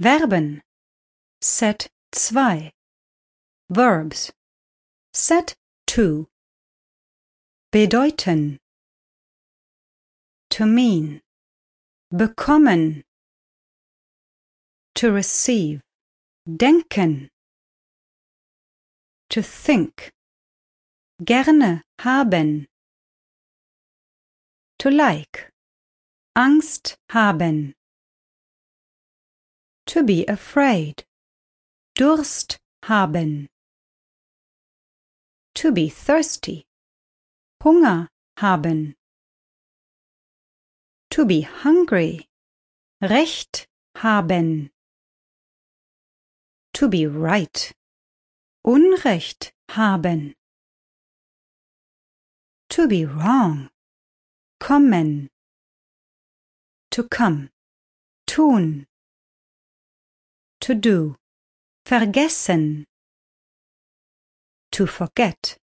Verben. Set 2. Verbs. Set 2. Bedeuten. To mean. Bekommen. To receive. Denken. To think. Gerne haben. To like. Angst haben. To be afraid. Durst haben. To be thirsty. Hunger haben. To be hungry. Recht haben. To be right. Unrecht haben. To be wrong. Kommen. To come. Tun. To do. Vergessen. To forget.